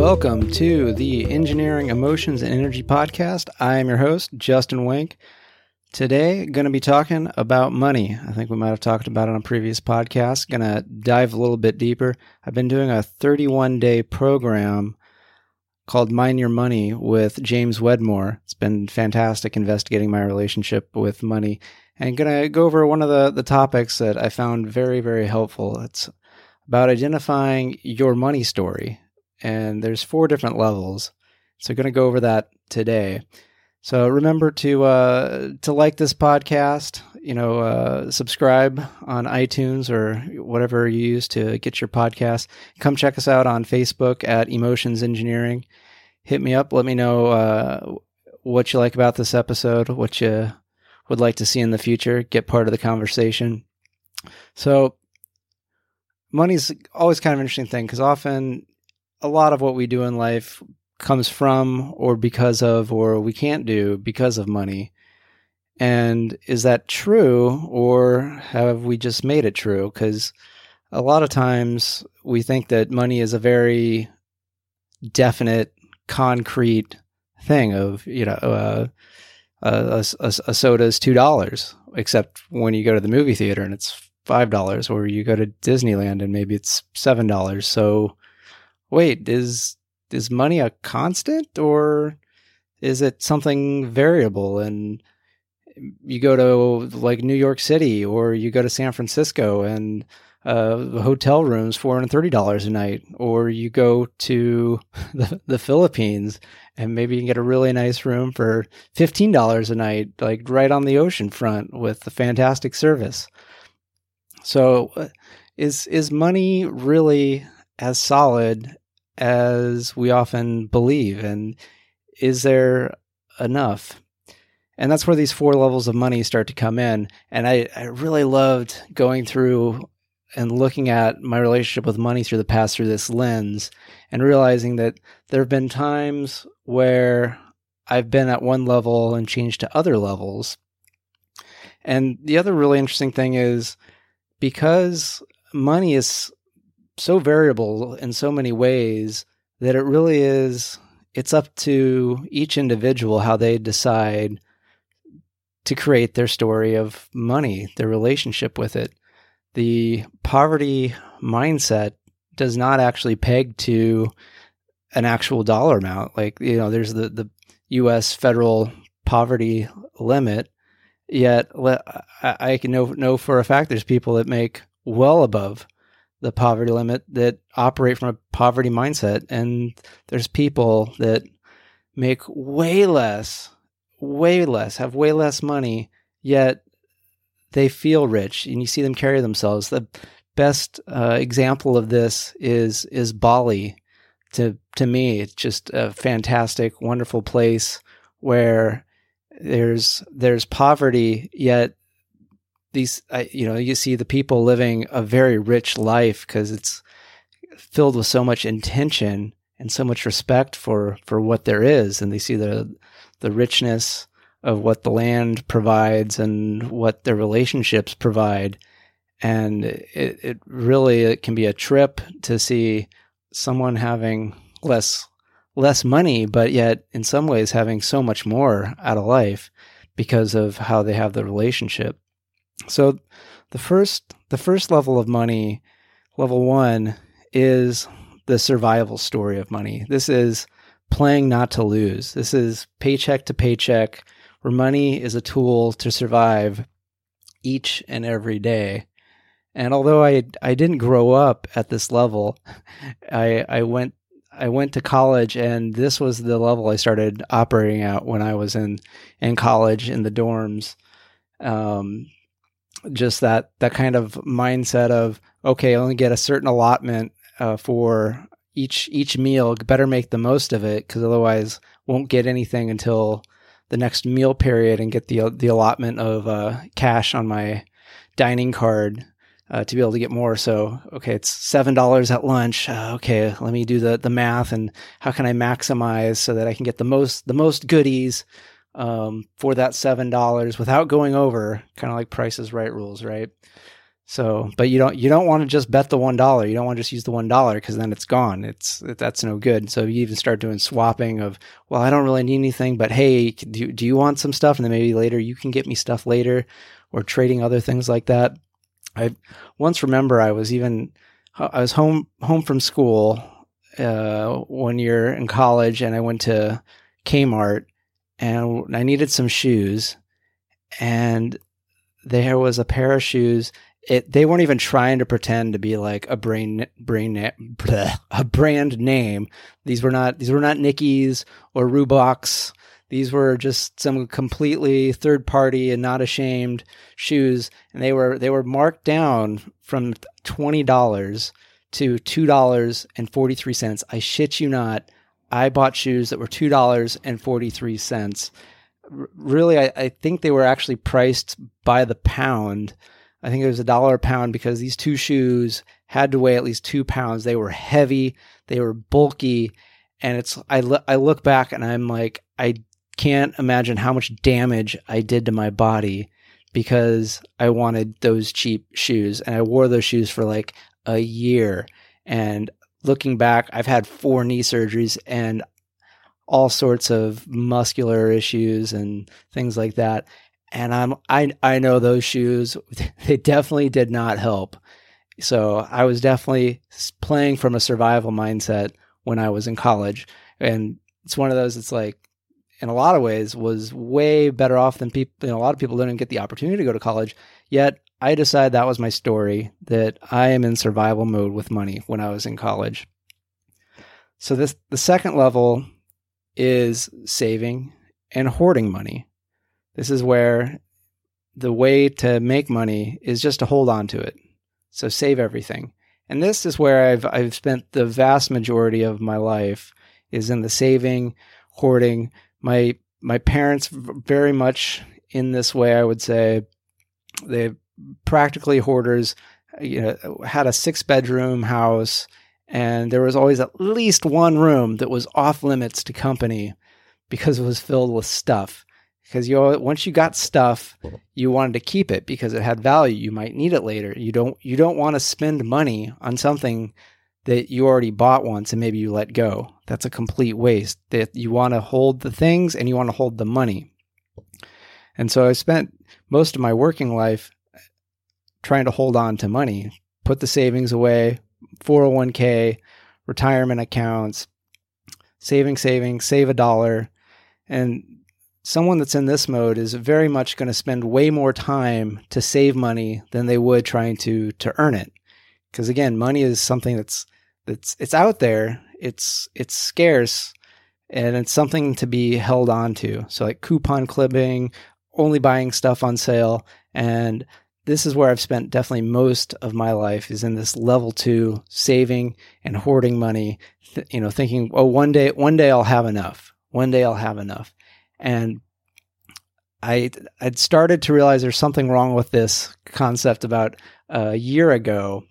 Welcome to the Engineering, Emotions, and Energy Podcast. I am your host, Justin Wenck. Today, going to be talking about money. I think we might have talked about it on a previous podcast. Going to dive a little bit deeper. I've been doing a 31 day program called Mind Your Money with James Wedmore. It's been fantastic investigating my relationship with money and going to go over one of the, the topics that I found very, very helpful. It's about identifying your money story. And there's four different levels. So, going to go over that today. So remember to uh, to like this podcast. You know, uh, subscribe on iTunes or whatever you use to get your podcast. Come check us out on Facebook at Emotions Engineering. Hit me up. Let me know uh, what you like about this episode. What you would like to see in the future. Get part of the conversation. So, money's always kind of interesting thing because often a lot of what we do in life comes from or because of or we can't do because of money. And is that true or have we just made it true? Because a lot of times we think that money is a very definite, concrete thing of, you know, uh, a, a, a soda is $2, except when you go to the movie theater and it's $5 or you go to Disneyland and maybe it's $7. So wait, is is money a constant or is it something variable and you go to like New York City or you go to San Francisco and uh, the hotel rooms four hundred thirty dollars a night, or you go to the, the Philippines and maybe you can get a really nice room for fifteen dollars a night, like right on the ocean front with the fantastic service. So, uh, is is money really as solid as we often believe? And is there enough? And that's where these four levels of money start to come in. And I, I really loved going through and looking at my relationship with money through the past through this lens and realizing that there have been times where I've been at one level and changed to other levels. And the other really interesting thing is because money is so variable in so many ways that it really is it's up to each individual how they decide to create their story of money, their relationship with it. The poverty mindset does not actually peg to an actual dollar amount. Like, you know, there's the, the US federal poverty limit, yet I can know, know for a fact there's people that make well above the poverty limit that operate from a poverty mindset. And there's people that make way less, way less, have way less money, yet they feel rich and you see them carry themselves. The best uh, example of this is is Bali. To to me, it's just a fantastic, wonderful place where there's there's poverty, yet these I, you know you see the people living a very rich life because it's filled with so much intention and so much respect for for what there is. And they see the the richness of what the land provides and what their relationships provide. And it, it really it can be a trip to see someone having less less money but yet in some ways having so much more out of life because of how they have the relationship so the first the first level of money, level 1 is the survival story of money. This is playing not to lose. This is paycheck to paycheck where money is a tool to survive each and every day. And although I I didn't grow up at this level, I I went I went to college and this was the level I started operating at when I was in in college in the dorms. Um, just that that kind of mindset of okay, only get a certain allotment uh, for each each meal. Better make the most of it because otherwise, won't get anything until the next meal period and get the the allotment of uh, cash on my dining card uh, to be able to get more. So, okay, it's seven dollars at lunch. Uh, okay, let me do the the math and how can I maximize so that I can get the most the most goodies um, for that seven dollars without going over, kind of like Price's Right rules, right? So, but you don't you don't want to just bet the one dollar. You don't want to just use the one dollar because then it's gone. It's that's no good. So you even start doing swapping of, well, I don't really need anything, but hey, do do you want some stuff? And then maybe later you can get me stuff later, or trading other things like that. I once remember I was even I was home home from school uh, one year in college, and I went to Kmart and I needed some shoes, and there was a pair of shoes it they weren't even trying to pretend to be like a brain brain bleh, a brand name. These were not these were not Nikes or Reeboks. These were just some completely third party and not ashamed shoes, and they were they were marked down from twenty dollars to two dollars and forty three cents. I shit you not. I bought shoes that were two dollars and forty three cents. Really, I, I think they were actually priced by the pound I think it was a dollar a pound because these two shoes had to weigh at least two pounds. They were heavy, they were bulky, and it's I I look back and I'm like I can't imagine how much damage I did to my body because I wanted those cheap shoes and I wore those shoes for like a year. And looking back, I've had four knee surgeries and all sorts of muscular issues and things like that and I'm I I know those shoes they definitely did not help. So I was definitely playing from a survival mindset when I was in college, and it's one of those. It's like in a lot of ways was way better off than people. You know, a lot of people didn't get the opportunity to go to college. Yet I decided that was my story that I am in survival mode with money when I was in college. So this the second level is saving and hoarding money. This is where the way to make money is just to hold on to it. So save everything. And this is where I've I've spent the vast majority of my life is in the saving, hoarding. My my parents very much in this way I would say they practically hoarders you know had a six bedroom house and there was always at least one room that was off limits to company because it was filled with stuff. Because you once you got stuff you wanted to keep it because it had value. You might need it later. You don't you don't want to spend money on something that you already bought once and maybe you let go. That's a complete waste. That you want to hold the things and you want to hold the money. And so i spent most of my working life trying to hold on to money put the savings away 401k retirement accounts saving saving save a dollar. And someone that's in this mode is very much going to spend way more time to save money than they would trying to to earn it. Because again money is something that's that's it's out there. It's it's scarce and it's something to be held on to. So like coupon clipping only buying stuff on sale and this is where I've spent definitely most of my life is in this level 2 saving and hoarding money th- you know thinking oh one day one day I'll have enough one day I'll have enough and I I'd started to realize there's something wrong with this concept about a year ago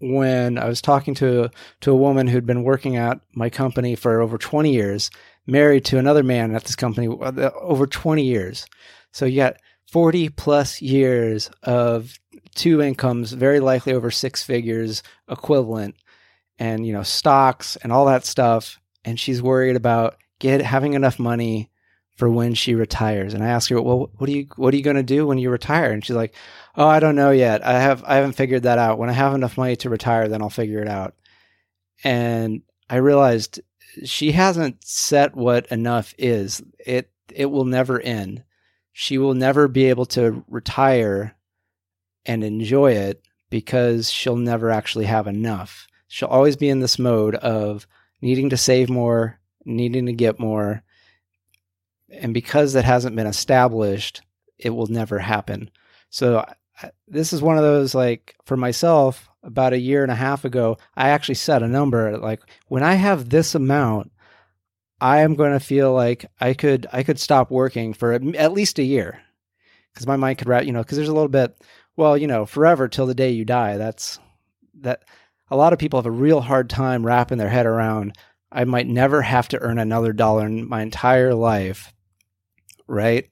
when I was talking to to a woman who'd been working at my company for over 20 years, married to another man at this company uh, over 20 years. So got 40 plus years of two incomes, very likely over six figures equivalent, and you know stocks and all that stuff. And she's worried about get having enough money for when she retires. And I ask her, well, what are you, what are you going to do when you retire? And she's like, oh, I don't know yet. I have, I haven't figured that out. When I have enough money to retire, then I'll figure it out. And I realized she hasn't set what enough is. It, it will never end. She will never be able to retire and enjoy it because she'll never actually have enough. She'll always be in this mode of needing to save more, needing to get more, and because it hasn't been established, it will never happen. So this is one of those like for myself about a year and a half ago, I actually set a number like when I have this amount, I am going to feel like I could I could stop working for at least a year because my mind could wrap you know because there's a little bit well you know forever till the day you die that's that a lot of people have a real hard time wrapping their head around I might never have to earn another dollar in my entire life right?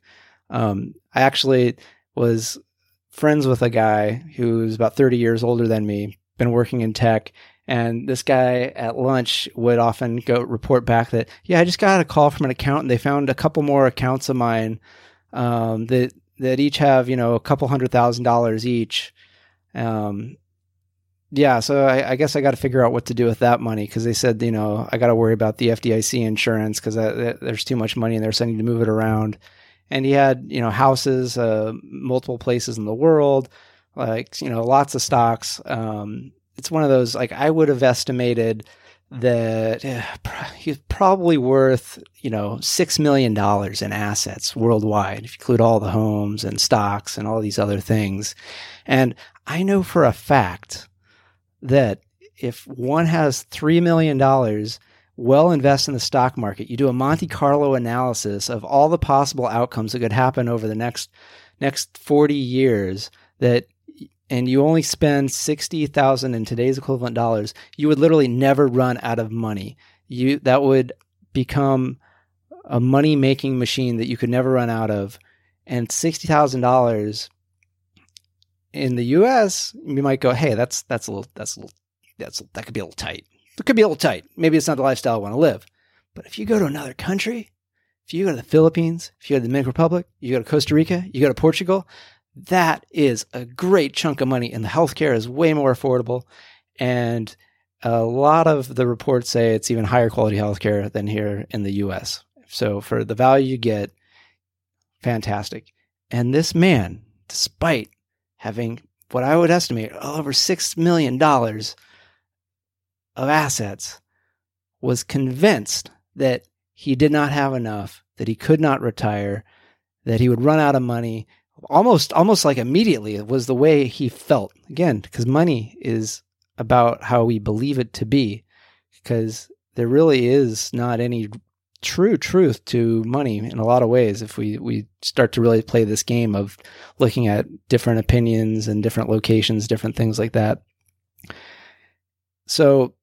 Um, I actually was friends with a guy who's about 30 years older than me, been working in tech. And this guy at lunch would often go report back that, yeah, I just got a call from an accountant. They found a couple more accounts of mine um, that that each have you know a couple hundred thousand dollars each. Um, yeah, so I, I, guess I got to figure out what to do with that money because they said you know I got to worry about the FDIC insurance because there's too much money and they're sending to move it around. And he had you know houses, uh, multiple places in the world, like you know lots of stocks. Um, it's one of those like I would have estimated hmm. that eh, he's probably worth you know six million dollars in assets worldwide if you include all the homes and stocks and all these other things. And i know for a fact that if one has three million dollars well invest in the stock market you do a monte carlo analysis of all the possible outcomes that could happen over the next next 40 years that and you only spend 60,000 in today's equivalent dollars, you would literally never run out of money. You that would become a money making machine that you could never run out of. And $60,000 in the US, you might go, "Hey, that's that's a little that's a little that's that could be a little tight. It could be a little tight. Maybe it's not the lifestyle I want to live." But if you go to another country, if you go to the Philippines, if you go to the Dominican Republic, you go to Costa Rica, you go to Portugal, that is a great chunk of money, and the healthcare is way more affordable. And a lot of the reports say it's even higher quality healthcare than here in the US. So for the value you get, fantastic. And this man, despite having what I would estimate over $6 million of assets, was convinced that he did not have enough, that he could not retire, that he would run out of money, almost almost like immediately was the way he felt. Again because money is about how we believe it to be because there really is not any true truth to money in a lot of ways. If we we start to really play this game of looking at different opinions and different locations different things like that. So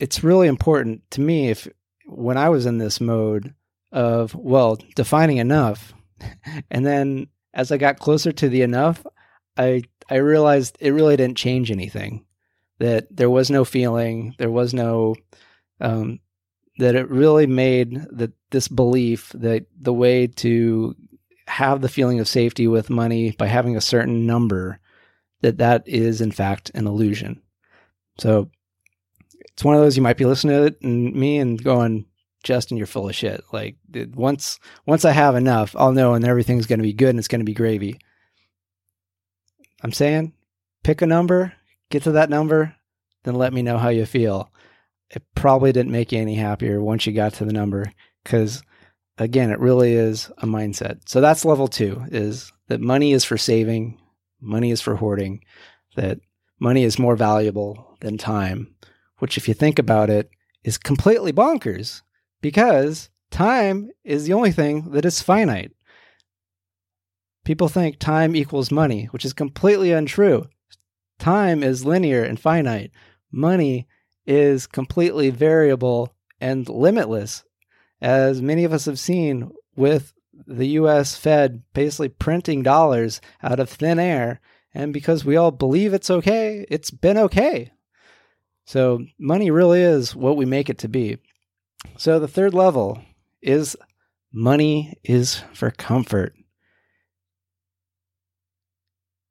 it's really important to me if when i was in this mode of well defining enough and then as I got closer to the enough, I I realized it really didn't change anything. That there was no feeling, there was no um, that it really made that this belief that the way to have the feeling of safety with money by having a certain number that that is in fact an illusion. So it's one of those you might be listening to it and me and going, Justin, you're full of shit. Like once once I have enough, I'll know and everything's going to be good and it's going to be gravy. I'm saying pick a number, get to that number, then let me know how you feel. It probably didn't make you any happier once you got to the number cuz again, it really is a mindset. So that's level 2 is that money is for saving, money is for hoarding, that money is more valuable than time, which if you think about it is completely bonkers because time is the only thing that is finite. People think time equals money, which is completely untrue. Time is linear and finite. Money is completely variable and limitless, as many of us have seen with the US Fed basically printing dollars out of thin air. And because we all believe it's okay, it's been okay. So money really is what we make it to be. So the third level is money is for comfort.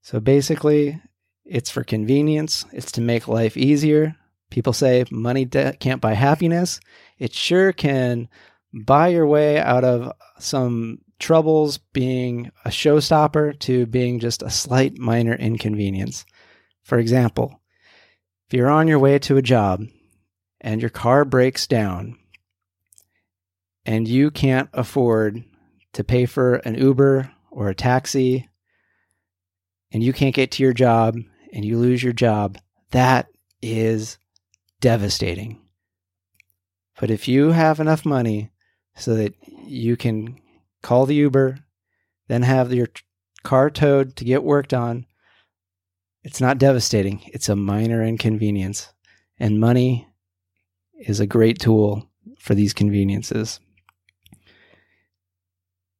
So basically, it's for convenience, it's to make life easier. People say money de- can't buy happiness. It sure can buy your way out of some troubles being a showstopper to being just a slight minor inconvenience. For example, if you're on your way to a job and your car breaks down, and you can't afford to pay for an Uber or a taxi and you can't get to your job and you lose your job, that is devastating. But if you have enough money so that you can call the Uber, then have your car towed to get worked on, it's not devastating. It's a minor inconvenience. And money is a great tool for these conveniences.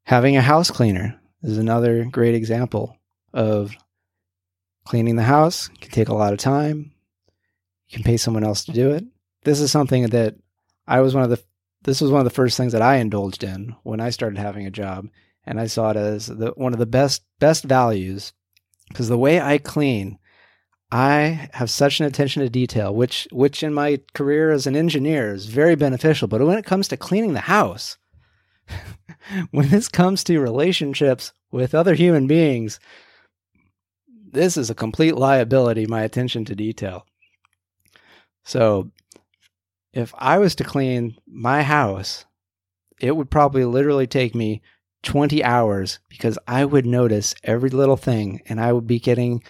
Having a house cleaner is another great example of Cleaning the house can take a lot of time. You can pay someone else to do it. This is something that I was one of the this was one of the first things that I indulged in when I started having a job, and I saw it as the, one of the best best values because the way I clean, I have such an attention to detail, which which in my career as an engineer is very beneficial. But when it comes to cleaning the house, when this comes to relationships with other human beings, this is a complete liability. My attention to detail. So if I was to clean my house, it would probably literally take me 20 hours because I would notice every little thing and I would be getting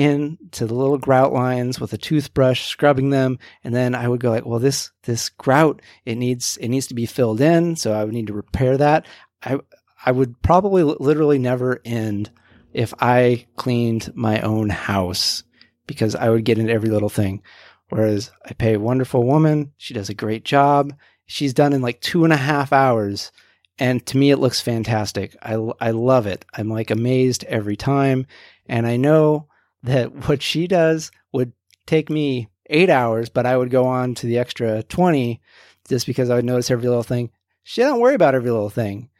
into the little grout lines with a toothbrush scrubbing them and then I would go like well this this grout it needs it needs to be filled in so I would need to repair that I I would probably literally never end if I cleaned my own house because I would get into every little thing Whereas I pay a wonderful woman. She does a great job. She's done in like two and a half hours. And to me, it looks fantastic. I, I love it. I'm like amazed every time. And I know that what she does would take me eight hours, but I would go on to the extra 20 just because I would notice every little thing. She doesn't worry about every little thing.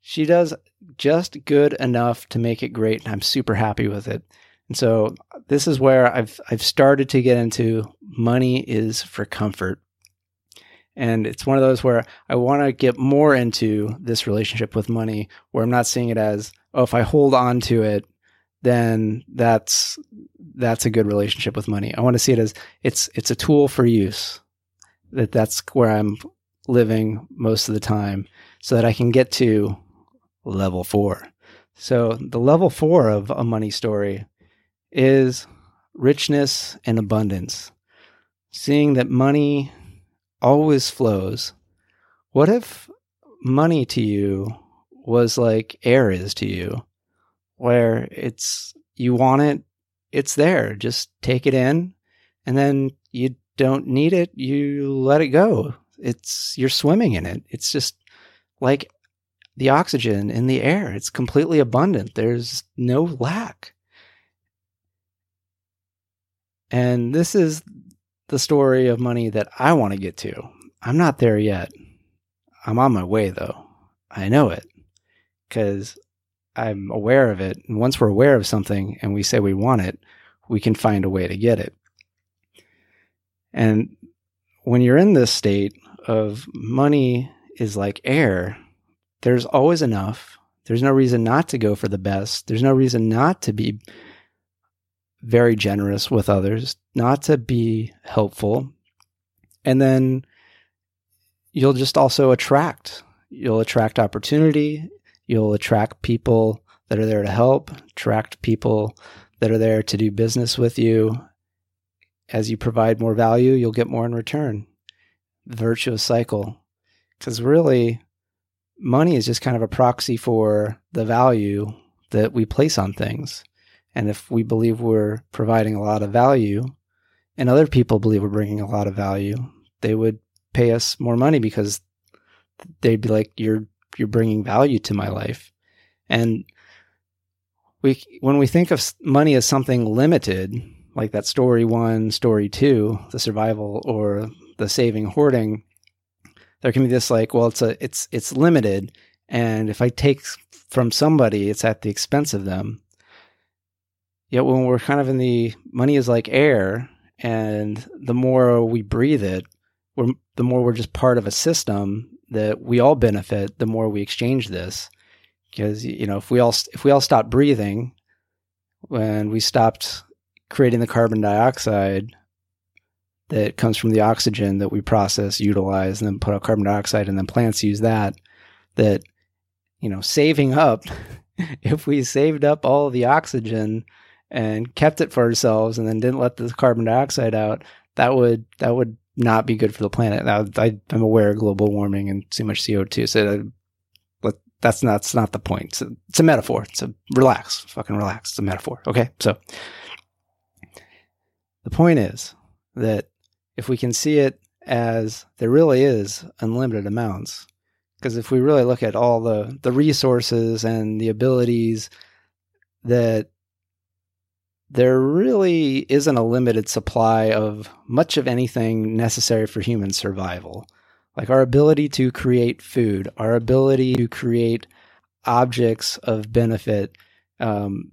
She does just good enough to make it great. And I'm super happy with it. And so this is where I've I've started to get into money is for comfort. And it's one of those where I want to get more into this relationship with money where I'm not seeing it as, oh, if I hold on to it, then that's that's a good relationship with money. I want to see it as it's it's a tool for use. That that's where I'm living most of the time so that I can get to level 4. So the level 4 of a money story is richness and abundance. Seeing that money always flows. What if money to you was like air is to you, where it's, you want it, it's there. Just take it in, and then you don't need it, you let it go. It's, you're swimming in it. It's just like the oxygen in the air. It's completely abundant. There's no lack. And this is the story of money that I want to get to. I'm not there yet. I'm on my way though. I know it because I'm aware of it. And once we're aware of something and we say we want it, we can find a way to get it. And when you're in this state of money is like air, there's always enough. There's no reason not to go for the best. There's no reason not to be very generous with others, not to be helpful. And then you'll just also attract. You'll attract opportunity. You'll attract people that are there to help, attract people that are there to do business with you. As you provide more value, you'll get more in return. Virtuous cycle. Because really, money is just kind of a proxy for the value that we place on things. And if we believe we're providing a lot of value and other people believe we're bringing a lot of value, they would pay us more money because they'd be like, you're, you're bringing value to my life. And we, when we think of money as something limited, like that story one, story two, the survival or the saving hoarding, there can be this like, well, it's a, it's, it's limited. And if I take from somebody, it's at the expense of them. Yet when we're kind of in the money is like air, and the more we breathe it, the more we're just part of a system that we all benefit. The more we exchange this, because you know if we all if we all stopped breathing, when we stopped creating the carbon dioxide that comes from the oxygen that we process, utilize, and then put out carbon dioxide, and then plants use that. That you know, saving up. if we saved up all the oxygen and kept it for ourselves and then didn't let the carbon dioxide out, that would that would not be good for the planet. Now, I, am aware of global warming and too much CO2, so uh, that, that's not that's not the point. It's a, it's a metaphor. It's a relax, fucking relax. It's a metaphor. Okay, so the point is that if we can see it as there really is unlimited amounts, because if we really look at all the, the resources and the abilities that there really isn't a limited supply of much of anything necessary for human survival. Like our ability to create food, our ability to create objects of benefit um,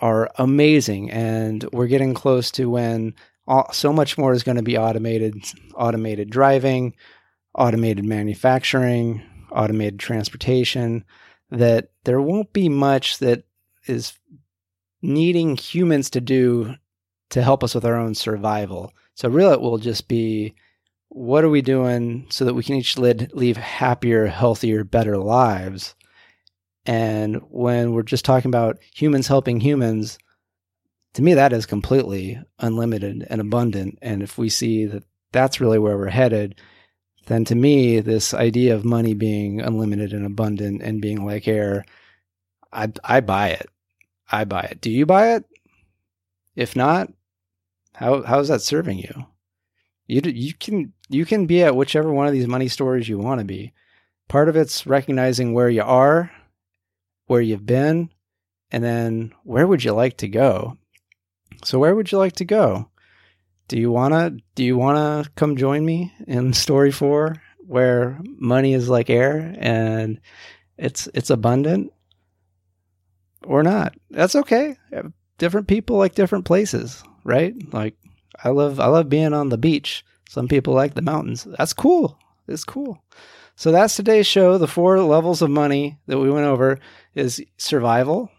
are amazing. And we're getting close to when all, so much more is going to be automated automated driving, automated manufacturing, automated transportation that there won't be much that is needing humans to do to help us with our own survival. So really it will just be what are we doing so that we can each lead, leave happier, healthier, better lives? And when we're just talking about humans helping humans, to me, that is completely unlimited and abundant. And if we see that that's really where we're headed, then to me, this idea of money being unlimited and abundant and being like air, I, I buy it. I buy it. Do you buy it? If not, how how is that serving you? You you can you can be at whichever one of these money stories you want to be. Part of it's recognizing where you are, where you've been, and then where would you like to go? So where would you like to go? Do you wanna do you wanna come join me in story four where money is like air and it's it's abundant or not. That's okay. Uh, different people like different places, right? Like I love I love being on the beach. Some people like the mountains. That's cool. It's cool. So that's today's show. The four levels of money that we went over is survival.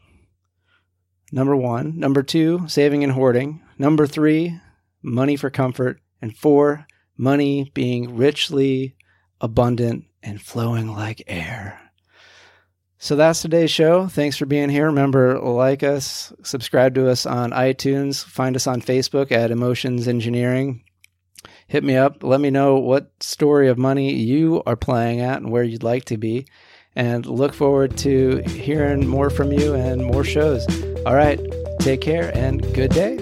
Number 1, number 2, saving and hoarding. Number 3, money for comfort, and 4, money being richly abundant and flowing like air. So that's today's show. Thanks for being here. Remember, like us, subscribe to us on iTunes, find us on Facebook at Emotions Engineering. Hit me up. Let me know what story of money you are playing at and where you'd like to be. And look forward to hearing more from you and more shows. All right. Take care and good day.